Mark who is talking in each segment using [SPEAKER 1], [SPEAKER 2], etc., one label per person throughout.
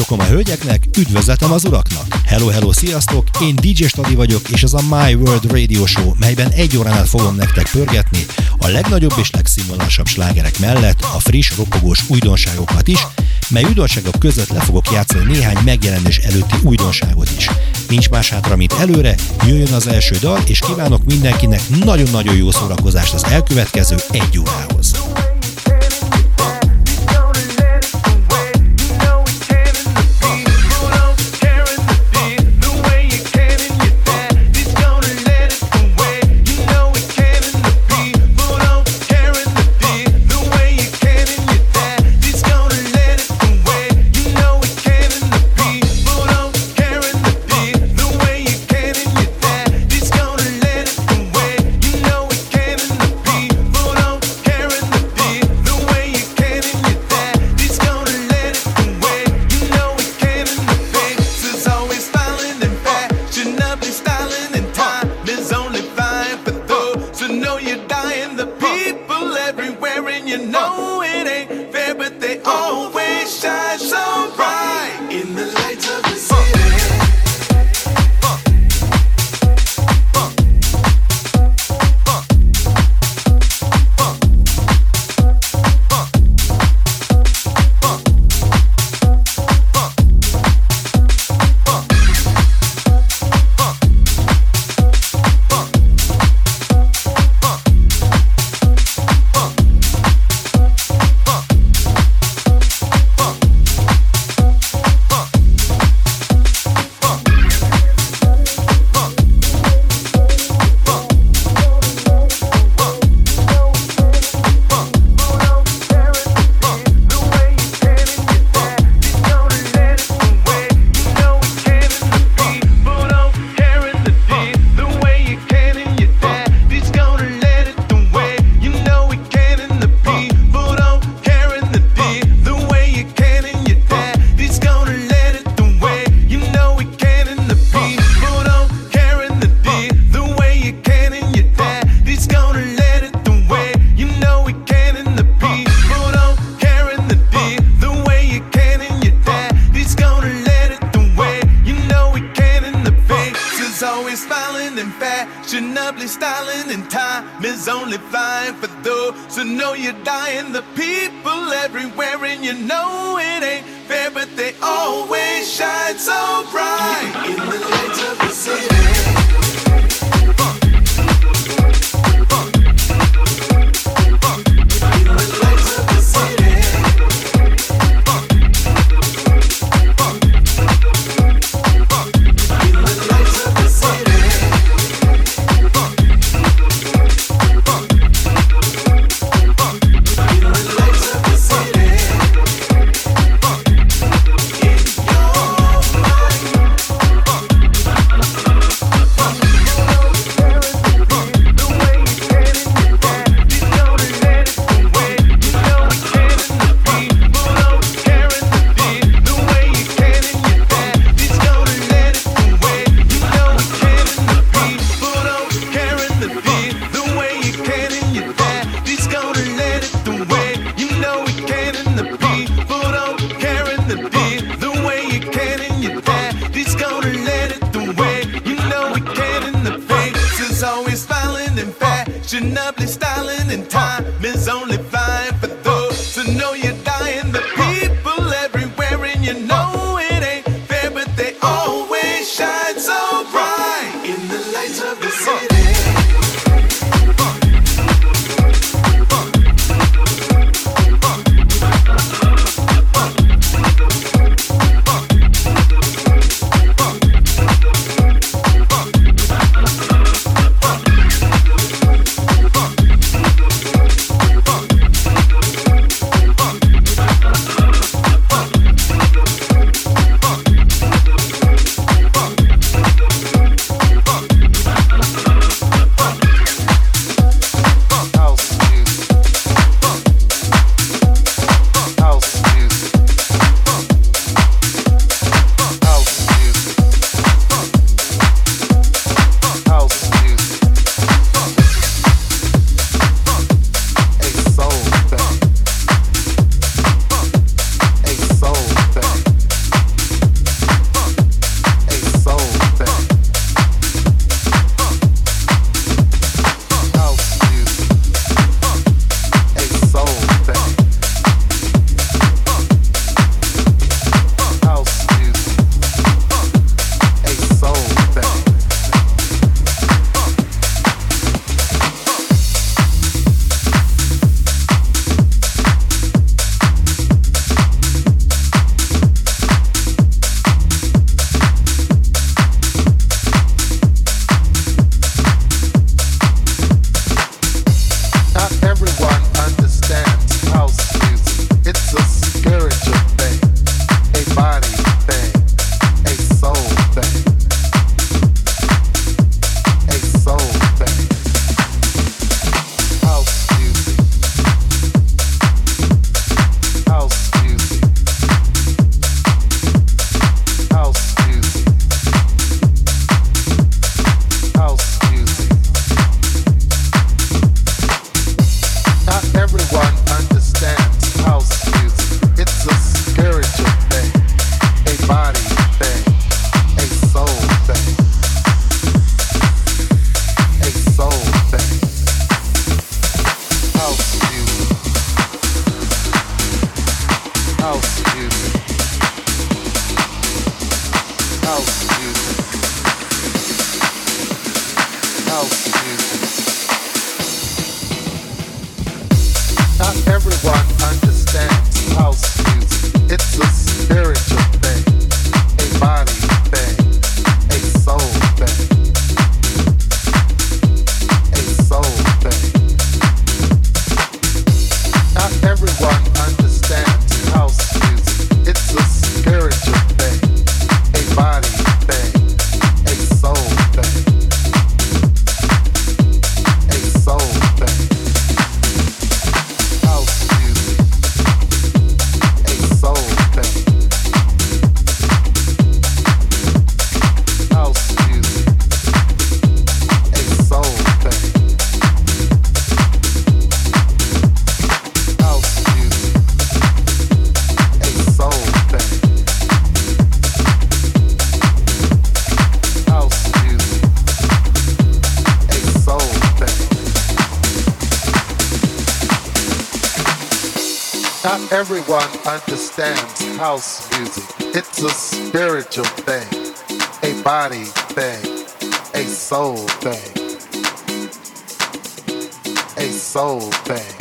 [SPEAKER 1] csokom a hölgyeknek, üdvözletem az uraknak! Hello, hello, sziasztok! Én DJ Stadi vagyok, és ez a My World Radio Show, melyben egy órán fogom nektek pörgetni a legnagyobb és legszínvonalasabb slágerek mellett a friss, ropogós újdonságokat is, mely újdonságok között le fogok játszani néhány megjelenés előtti újdonságot is. Nincs más hátra, mint előre, jöjjön az első dal, és kívánok mindenkinek nagyon-nagyon jó szórakozást az elkövetkező egy órához.
[SPEAKER 2] is always smiling and fashionably styling, and time is only flying for soul thing. A soul thing.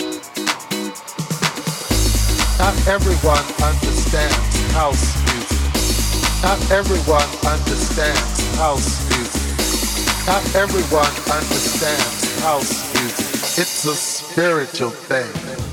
[SPEAKER 2] Not everyone understands house music. Not everyone understands house music. Not everyone understands house music. It's a spiritual thing.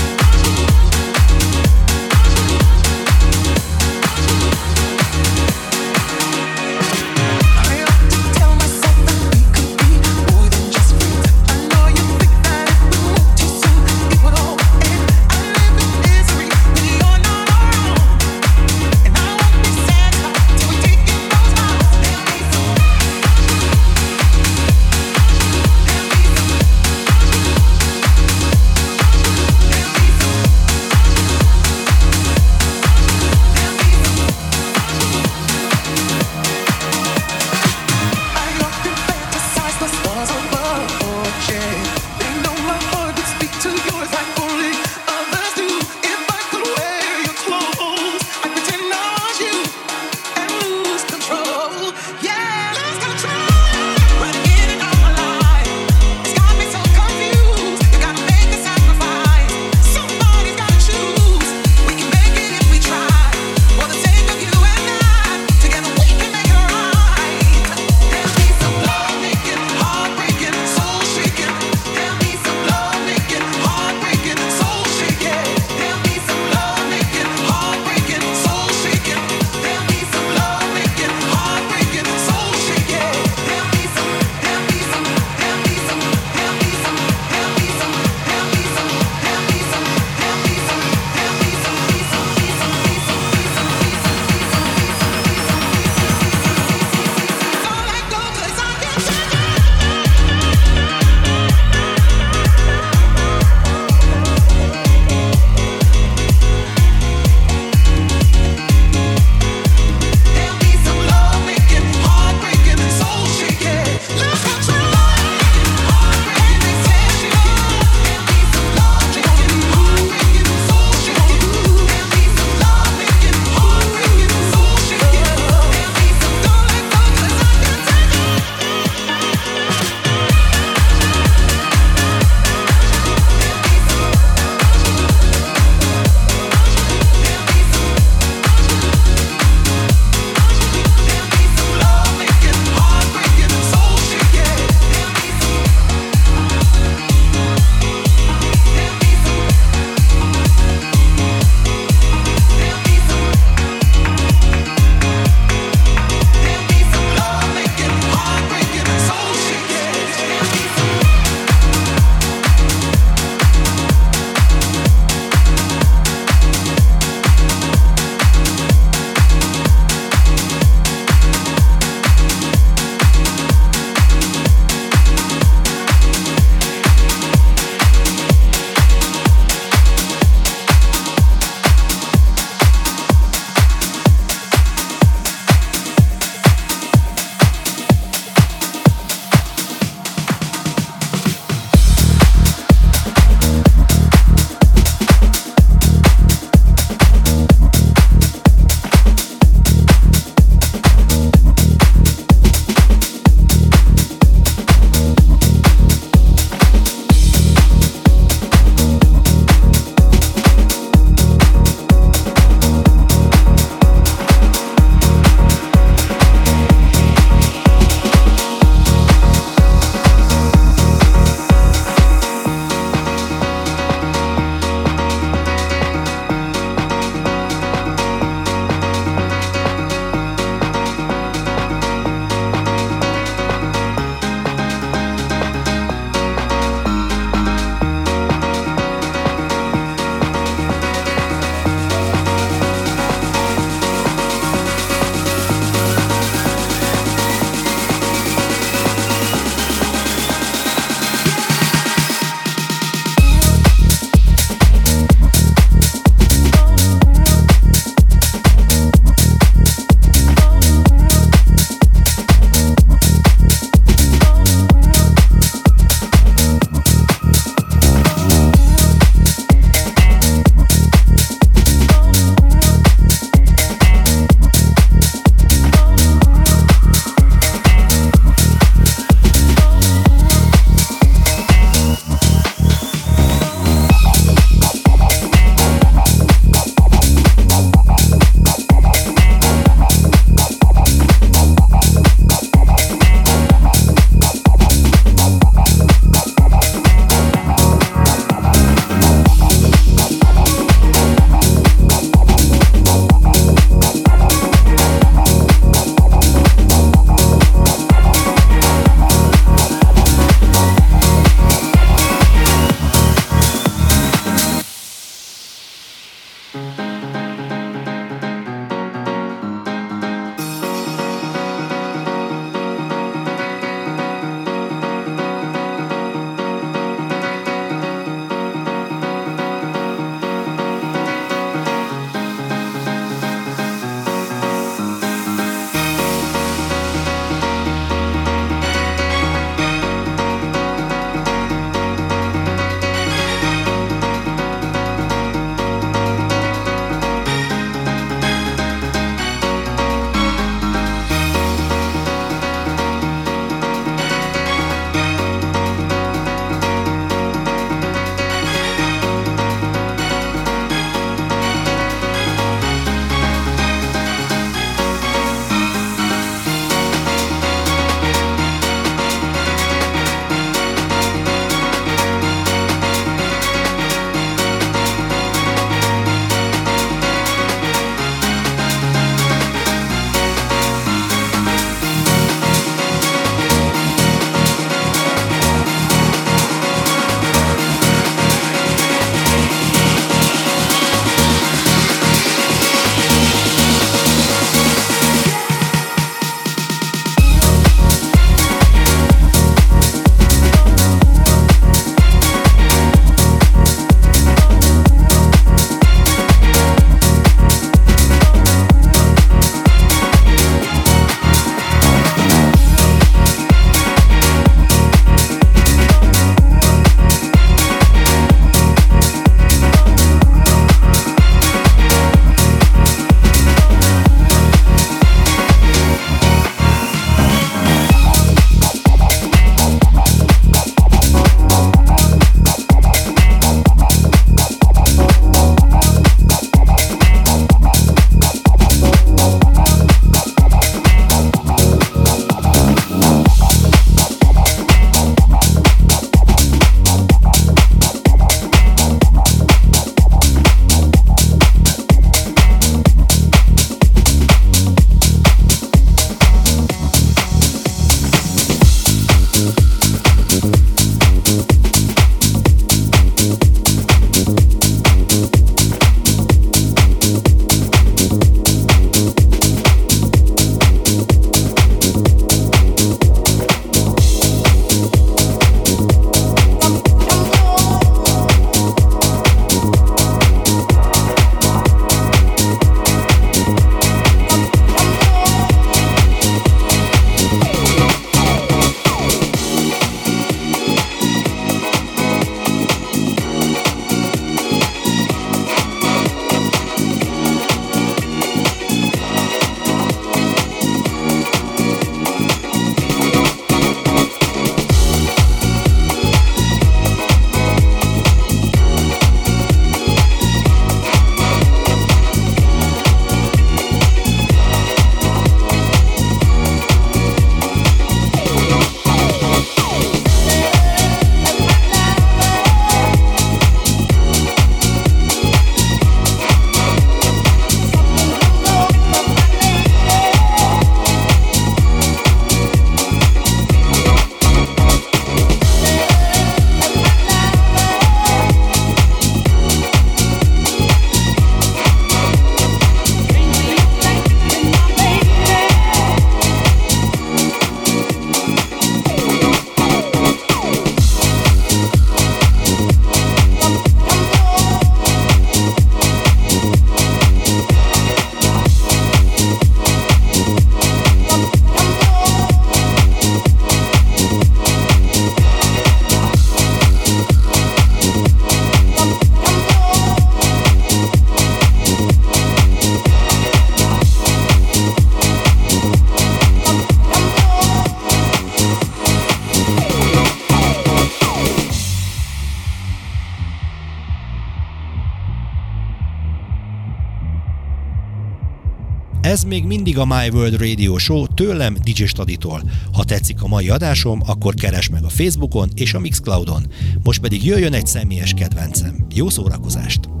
[SPEAKER 3] Mindig a My World Radio Show tőlem DJ Staditól. Ha tetszik a mai adásom, akkor keres meg a Facebookon és a Mixcloudon. Most pedig jöjjön egy személyes kedvencem. Jó szórakozást!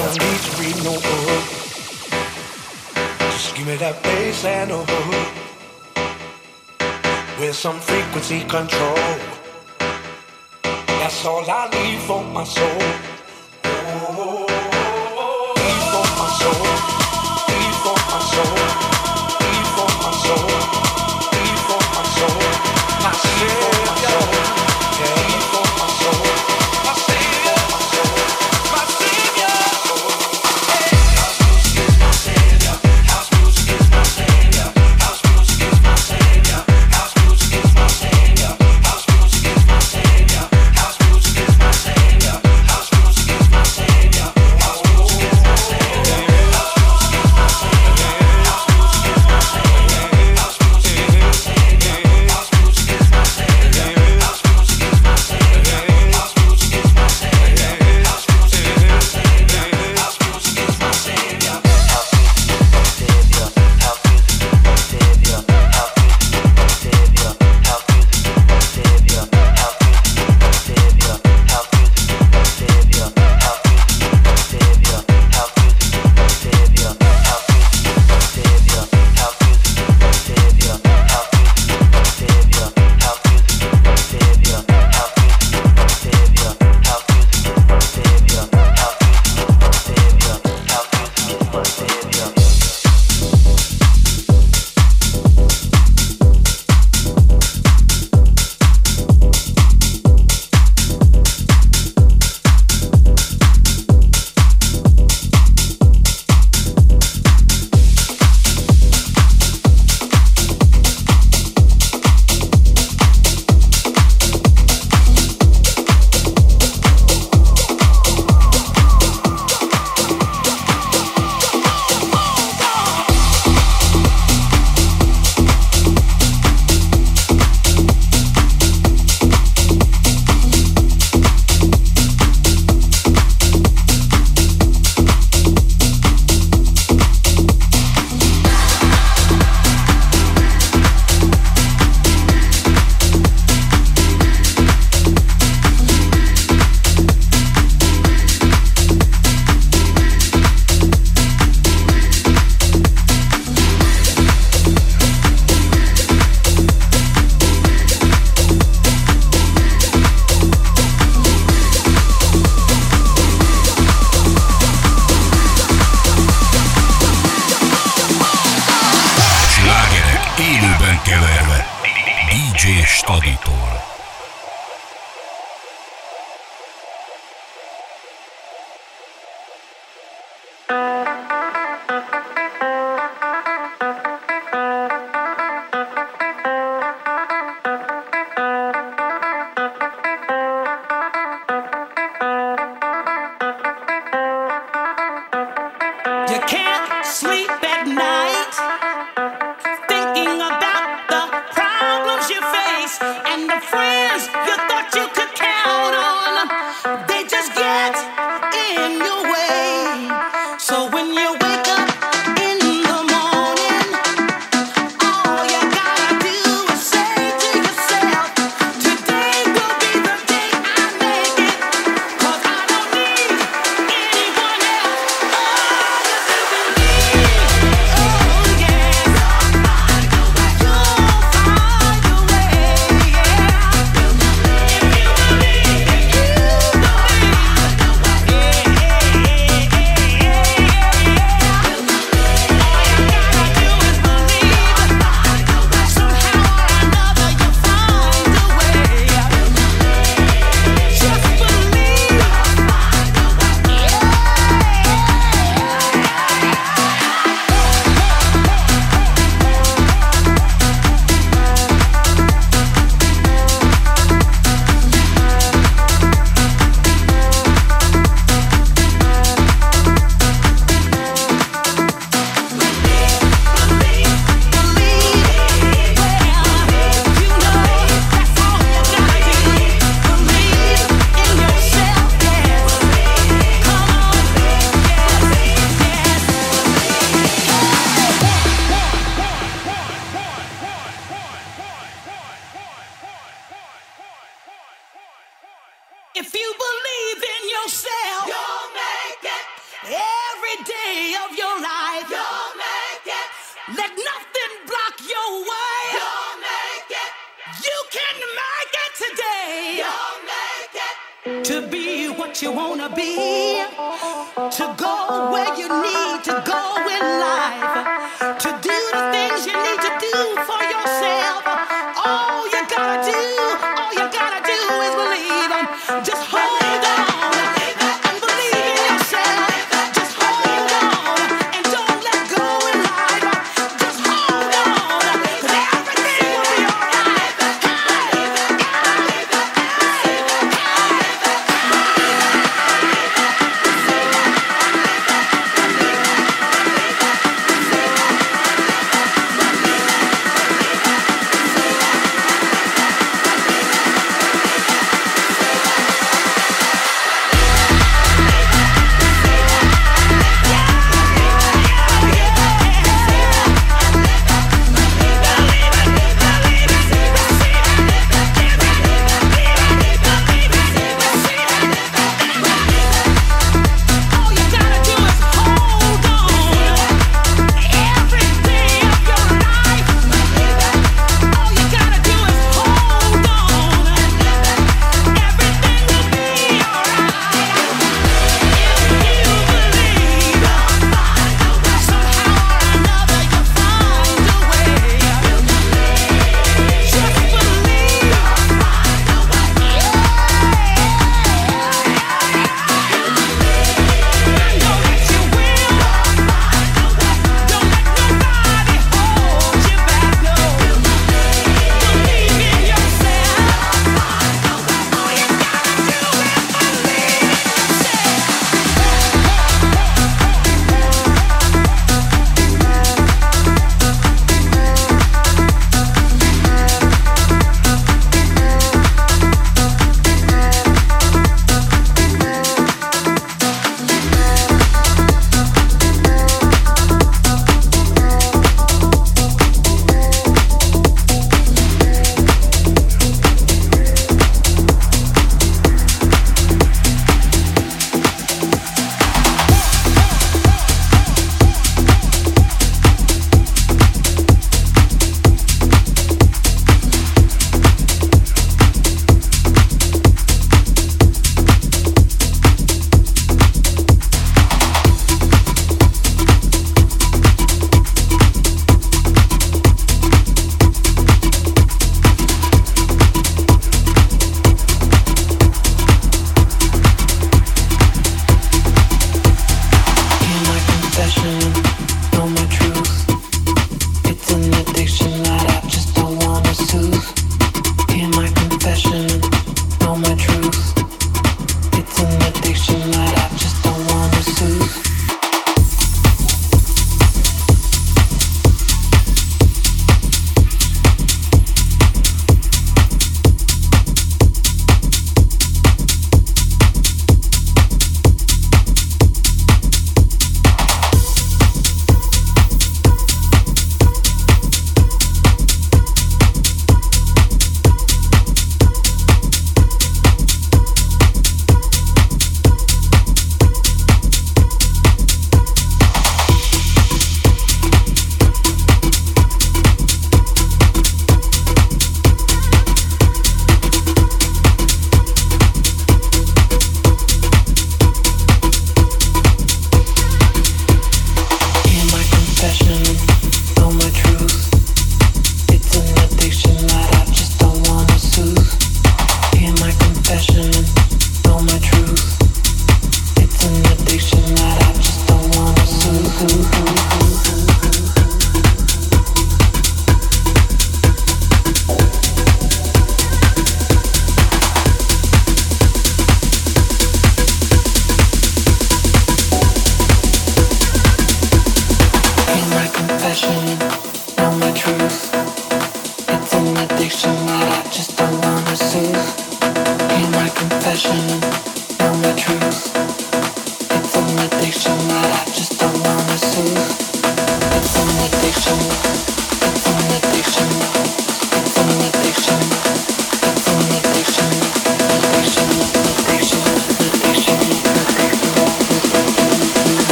[SPEAKER 4] don't need to read no book. Just give me that bass and a hook with some frequency control. That's all I need for my soul.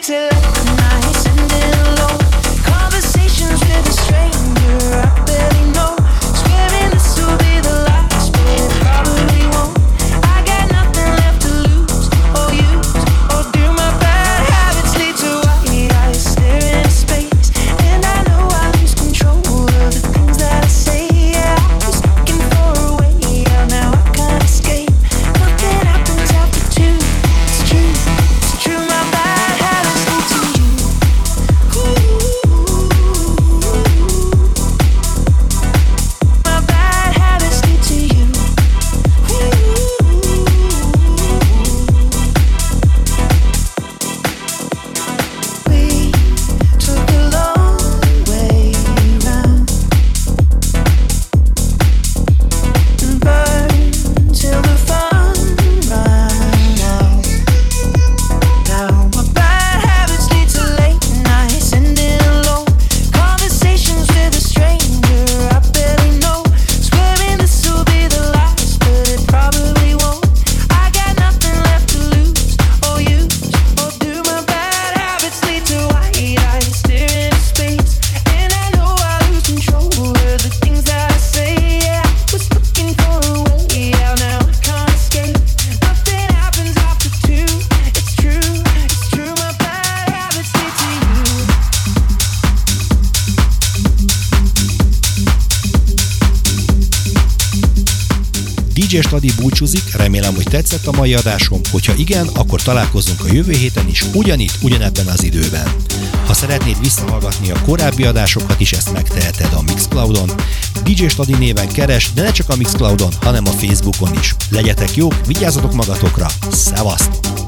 [SPEAKER 5] till búcsúzik, remélem, hogy tetszett a mai adásom, hogyha igen, akkor találkozunk a jövő héten is, ugyanitt, ugyanebben az időben. Ha szeretnéd visszahallgatni a korábbi adásokat is, ezt megteheted a Mixcloudon. DJ Stadi néven keres, de ne csak a Mixcloudon, hanem a Facebookon is. Legyetek jók, vigyázzatok magatokra, szevasztok!